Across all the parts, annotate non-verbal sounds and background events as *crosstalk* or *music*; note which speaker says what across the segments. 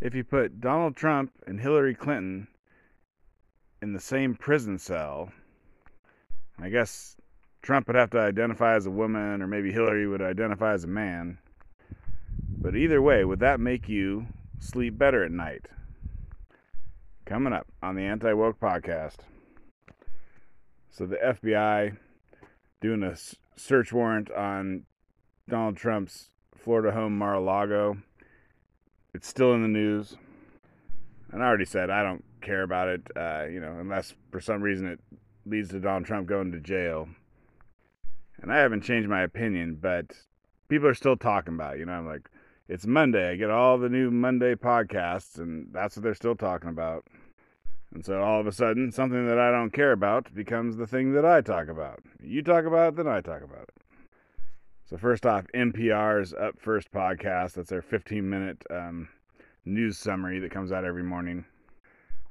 Speaker 1: if you put Donald Trump and Hillary Clinton in the same prison cell, I guess Trump would have to identify as a woman, or maybe Hillary would identify as a man. But either way, would that make you sleep better at night? Coming up on the Anti Woke Podcast. So, the FBI doing a search warrant on Donald Trump's Florida home, Mar a Lago. It's still in the news. And I already said I don't care about it, uh, you know, unless for some reason it leads to Donald Trump going to jail. And I haven't changed my opinion, but people are still talking about it. You know, I'm like, it's Monday. I get all the new Monday podcasts, and that's what they're still talking about. And so all of a sudden, something that I don't care about becomes the thing that I talk about. You talk about it, then I talk about it. So, first off, NPR's Up First podcast. That's their 15 minute um, news summary that comes out every morning.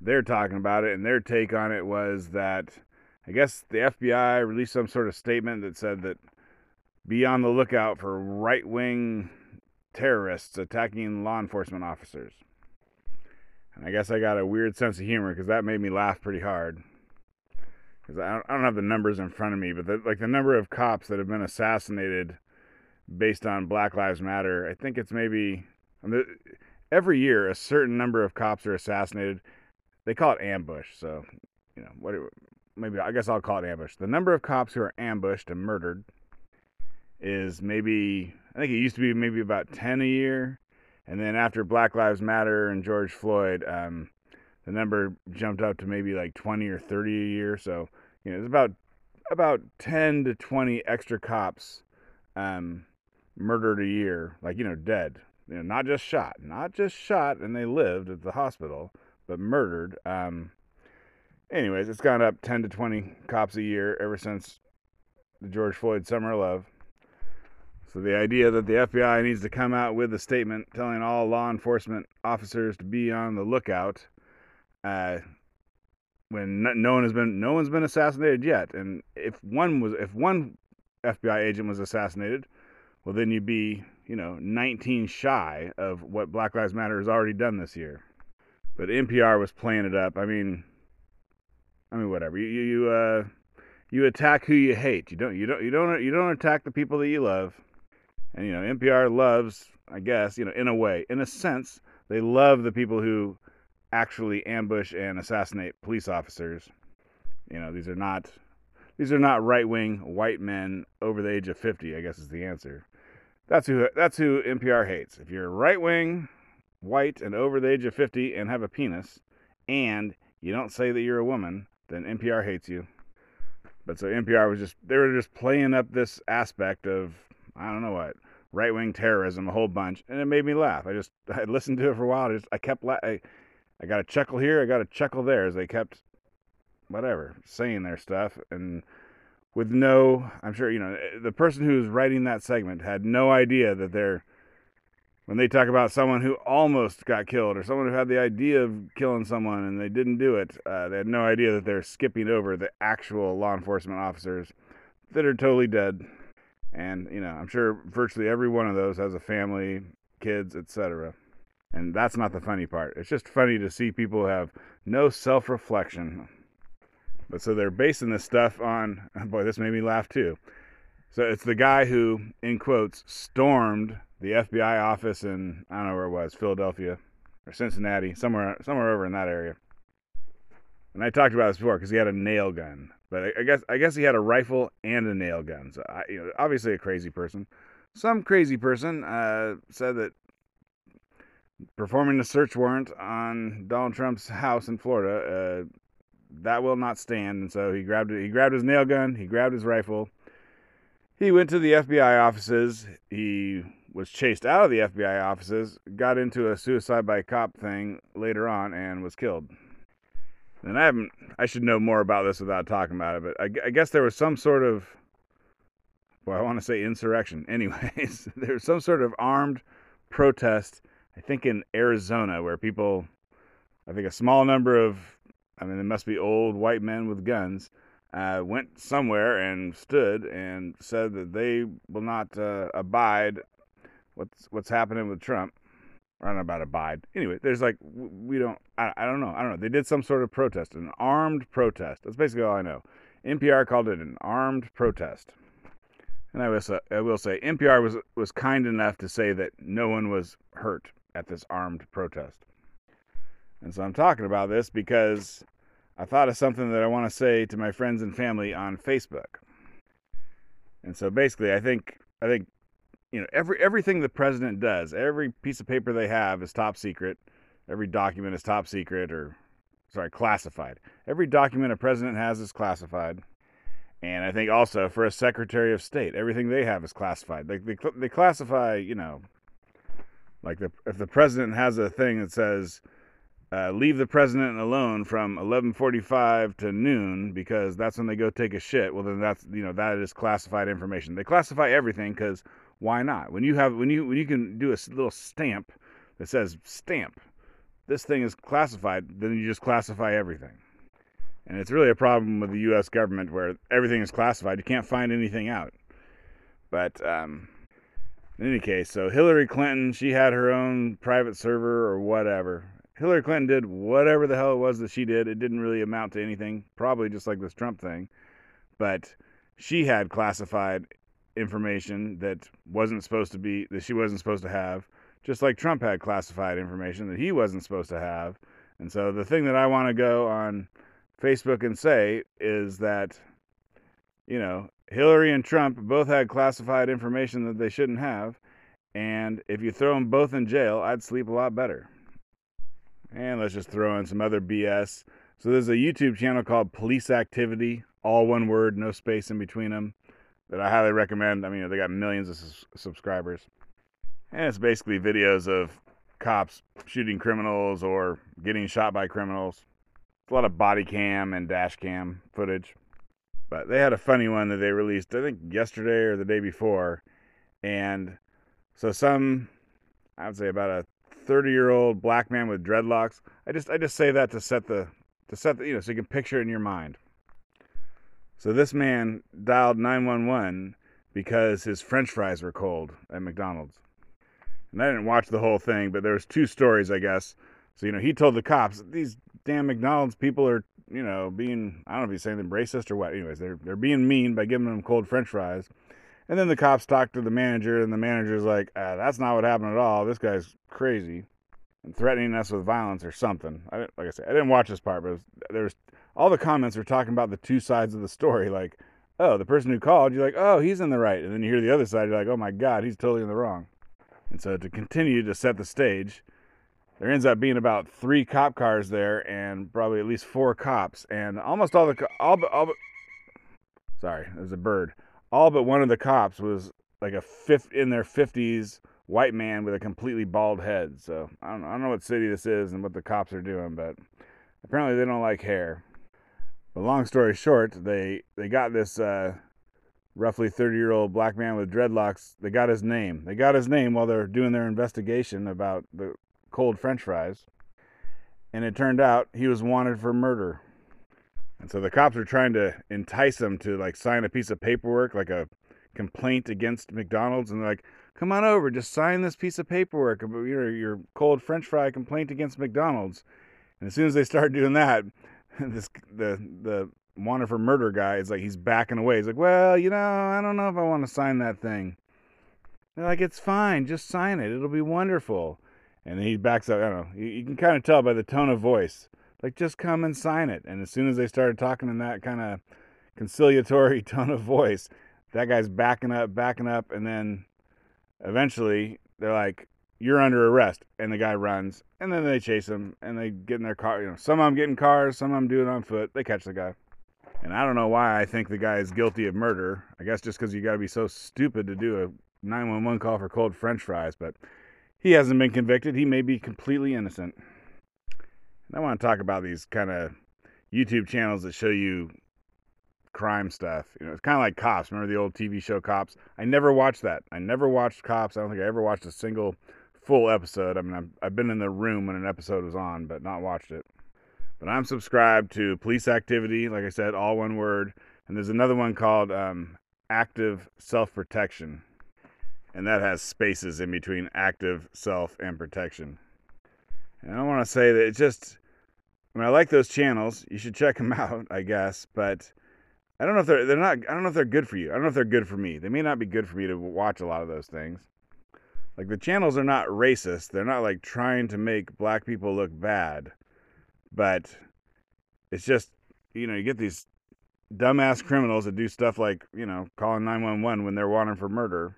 Speaker 1: They're talking about it, and their take on it was that I guess the FBI released some sort of statement that said that be on the lookout for right wing terrorists attacking law enforcement officers. And I guess I got a weird sense of humor because that made me laugh pretty hard. Because I, I don't have the numbers in front of me, but the, like the number of cops that have been assassinated based on Black Lives Matter, I think it's maybe every year a certain number of cops are assassinated. They call it ambush, so you know what? Maybe I guess I'll call it ambush. The number of cops who are ambushed and murdered is maybe I think it used to be maybe about ten a year and then after Black Lives Matter and George Floyd, um, the number jumped up to maybe like 20 or 30 a year. So, you know, it's about about 10 to 20 extra cops um, murdered a year, like, you know, dead. You know, not just shot, not just shot and they lived at the hospital, but murdered. Um, anyways, it's gone up 10 to 20 cops a year ever since the George Floyd Summer Love. So the idea that the FBI needs to come out with a statement telling all law enforcement officers to be on the lookout uh, when no one has been no one's been assassinated yet, and if one was if one FBI agent was assassinated, well then you'd be you know 19 shy of what Black Lives Matter has already done this year. But NPR was playing it up. I mean, I mean whatever. You you uh, you attack who you hate. You don't you don't you don't you don't attack the people that you love. And, you know, NPR loves, I guess, you know, in a way, in a sense, they love the people who actually ambush and assassinate police officers. You know, these are not these are not right-wing white men over the age of 50, I guess is the answer. That's who that's who NPR hates. If you're right-wing, white and over the age of 50 and have a penis and you don't say that you're a woman, then NPR hates you. But so NPR was just they were just playing up this aspect of I don't know what right wing terrorism a whole bunch, and it made me laugh. I just *laughs* I listened to it for a while. I just I kept la- I, I got a chuckle here, I got a chuckle there as they kept whatever saying their stuff and with no I'm sure you know the person who's writing that segment had no idea that they're when they talk about someone who almost got killed or someone who had the idea of killing someone and they didn't do it, uh, they had no idea that they're skipping over the actual law enforcement officers that are totally dead and, you know, I'm sure virtually every one of those has a family, kids, etc. And that's not the funny part. It's just funny to see people have no self reflection. But so they're basing this stuff on, *laughs* boy, this made me laugh too. So it's the guy who, in quotes, stormed the FBI office in, I don't know where it was, Philadelphia or Cincinnati, somewhere, somewhere over in that area. And I talked about this before because he had a nail gun. But I, I, guess I guess he had a rifle and a nail gun. So I, you know, obviously a crazy person. Some crazy person uh, said that performing a search warrant on Donald Trump's house in Florida uh, that will not stand. And so he grabbed. He grabbed his nail gun. He grabbed his rifle. He went to the FBI offices. He was chased out of the FBI offices. Got into a suicide by cop thing later on and was killed and I haven't. I should know more about this without talking about it, but I, I guess there was some sort of. Well, I want to say insurrection. *laughs* Anyways, *laughs* there was some sort of armed protest. I think in Arizona, where people, I think a small number of, I mean, they must be old white men with guns, uh, went somewhere and stood and said that they will not uh, abide what's what's happening with Trump. I don't know about abide. Anyway, there's like we don't. I, I don't know. I don't know. They did some sort of protest, an armed protest. That's basically all I know. NPR called it an armed protest. And I will say, I will say NPR was was kind enough to say that no one was hurt at this armed protest. And so I'm talking about this because I thought of something that I want to say to my friends and family on Facebook. And so basically, I think I think you know every everything the president does, every piece of paper they have is top secret. Every document is top secret or sorry, classified. Every document a president has is classified. And I think also for a Secretary of State, everything they have is classified. They they, they classify, you know, like the if the president has a thing that says uh, leave the president alone from 11:45 to noon because that's when they go take a shit. Well, then that's you know that is classified information. They classify everything because why not? When you have when you when you can do a little stamp that says stamp, this thing is classified, then you just classify everything. And it's really a problem with the U.S. government where everything is classified. You can't find anything out. But um, in any case, so Hillary Clinton, she had her own private server or whatever. Hillary Clinton did whatever the hell it was that she did. It didn't really amount to anything, probably just like this Trump thing. But she had classified information that wasn't supposed to be, that she wasn't supposed to have, just like Trump had classified information that he wasn't supposed to have. And so the thing that I want to go on Facebook and say is that, you know, Hillary and Trump both had classified information that they shouldn't have. And if you throw them both in jail, I'd sleep a lot better. And let's just throw in some other BS. So there's a YouTube channel called Police Activity, all one word, no space in between them, that I highly recommend. I mean, they got millions of subscribers. And it's basically videos of cops shooting criminals or getting shot by criminals It's a lot of body cam and dash cam footage. But they had a funny one that they released, I think yesterday or the day before. And so some, I would say about a 30 year old black man with dreadlocks. I just, I just say that to set the, to set the, you know, so you can picture it in your mind. So this man dialed 911 because his french fries were cold at McDonald's. And I didn't watch the whole thing, but there was two stories, I guess. So, you know, he told the cops, these damn McDonald's people are, you know, being I don't know if he's saying them racist or what. Anyways, they're they're being mean by giving them cold French fries. And then the cops talk to the manager, and the manager's like, ah, "That's not what happened at all. This guy's crazy and threatening us with violence or something." I like I said, I didn't watch this part, but there's all the comments were talking about the two sides of the story. Like, oh, the person who called, you're like, oh, he's in the right, and then you hear the other side, you're like, oh my god, he's totally in the wrong. And so to continue to set the stage, there ends up being about three cop cars there and probably at least four cops and almost all the all but all sorry there's a bird. All but one of the cops was like a fifth in their 50s white man with a completely bald head so I don't I don't know what city this is and what the cops are doing but apparently they don't like hair. But long story short they they got this uh, roughly 30 year old black man with dreadlocks they got his name. They got his name while they're doing their investigation about the cold french fries. And it turned out he was wanted for murder. And so the cops were trying to entice him to like sign a piece of paperwork, like a complaint against McDonald's. And they're like, come on over, just sign this piece of paperwork about your, your cold french fry complaint against McDonald's. And as soon as they start doing that, *laughs* this the the wanted for murder guy is like he's backing away. He's like, well, you know, I don't know if I want to sign that thing. They're like, it's fine, just sign it. It'll be wonderful. And he backs up. I don't know. You, can kind of tell by the tone of voice. Like, just come and sign it. And as soon as they started talking in that kind of conciliatory *laughs* tone of voice, that guy's backing up, backing up. And then eventually they're like, you're under arrest. And the guy runs. And then they chase him and they get in their car. You know, some of them get in cars, some of them do it on foot. They catch the guy. And I don't know why I think the guy is guilty of murder. I guess just because you got to be so stupid to do a 911 call for cold french fries. But he hasn't been convicted. He may be completely innocent. And I want to talk about these kind of YouTube channels that show you crime stuff. You know, it's kind of like Cops. Remember the old TV show Cops? I never watched that. I never watched Cops. I don't think I ever watched a single full episode. I mean, I've, been in the room when an episode was on, but not watched it. But I'm subscribed to Police Activity, like I said, all one word. And there's another one called um, Active Self Protection and that has spaces in between active, self, and protection. And I want to say that it's just, I mean, I like those channels. You should check them *laughs* out, I guess, but I don't know if they're they're not. I don't know if they're good for you. I don't know if they're good for me. They may not be good for me to watch a lot of those things. Like the channels are not racist. They're not like trying to make black people look bad, but it's just you know you get these dumbass criminals that do stuff like you know calling 911 when they're wanted for murder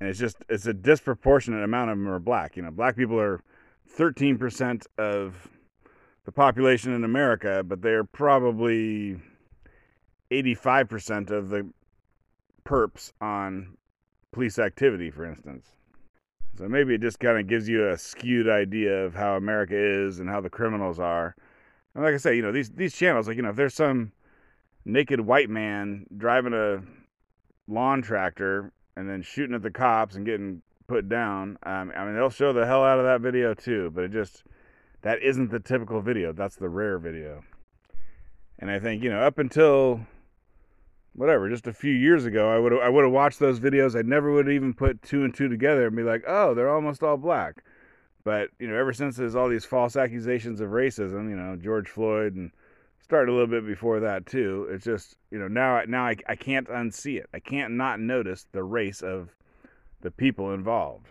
Speaker 1: and it's just it's a disproportionate amount of them are black you know black people are 13% of the population in america but they're probably 85% of the perps on police activity for instance. So maybe it just kind of gives you a skewed idea of how america is and how the criminals are. And like i say you know these these channels like you know if there's some naked white man driving a lawn tractor and then shooting at the cops and getting put down. Um, I mean, they'll show the hell out of that video too, but it just that isn't the typical video. That's the rare video. And I think you know, up until whatever, just a few years ago, I would I would have watched those videos. I never would have even put two and two together and be like, oh, they're almost all black. But you know, ever since there's all these false accusations of racism, you know, George Floyd and started a little bit before that too. It's just you know now now I, I can't unsee it. I can't not notice the race of the people involved.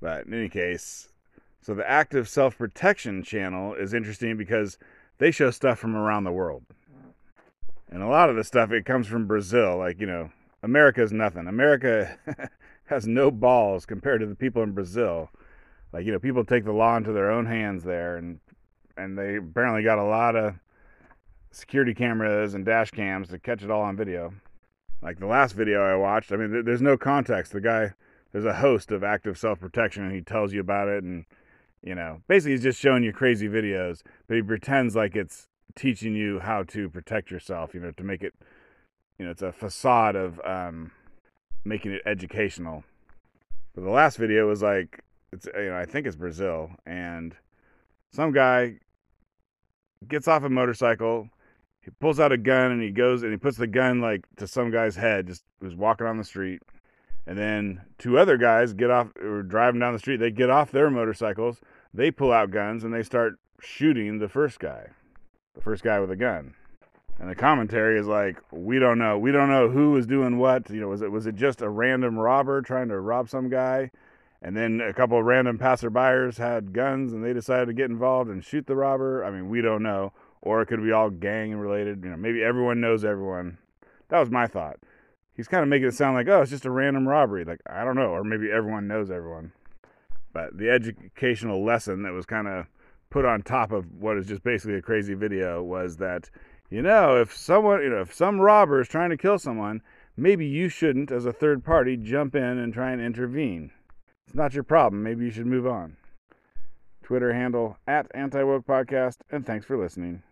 Speaker 1: But in any case, so the active self protection channel is interesting because they show stuff from around the world. And a lot of the stuff it comes from Brazil, like, you know, America is nothing. America *laughs* has no balls compared to the people in Brazil. Like, you know, people take the law into their own hands there and and they apparently got a lot of security cameras and dash cams to catch it all on video. Like the last video I watched, I mean, there's no context. The guy, there's a host of active self protection, and he tells you about it, and you know, basically he's just showing you crazy videos, but he pretends like it's teaching you how to protect yourself. You know, to make it, you know, it's a facade of um, making it educational. But the last video was like, it's you know, I think it's Brazil, and some guy gets off a motorcycle he pulls out a gun and he goes and he puts the gun like to some guy's head, just was walking on the street. And then two other guys get off or driving down the street. They get off their motorcycles. They pull out guns and they start shooting the first guy, the first guy with a gun. And the commentary is like, we don't know. We don't know who was doing what. You know, was it was it just a random robber trying to rob some guy? And then a couple of random passerbyers had guns and they decided to get involved and shoot the robber. I mean, we don't know or it could be all gang related. You know, maybe everyone knows everyone. That was my thought. He's kind of making it sound like, oh, it's just a random robbery. Like, I don't know. Or maybe everyone knows everyone. But the educational lesson that was kind of put on top of what is just basically a crazy video was that, you know, if someone, you know, if some robber is trying to kill someone, maybe you shouldn't, as a third party, jump in and try and intervene. It's not your problem. Maybe you should move on. Twitter handle at Anti Woke Podcast, and thanks for listening.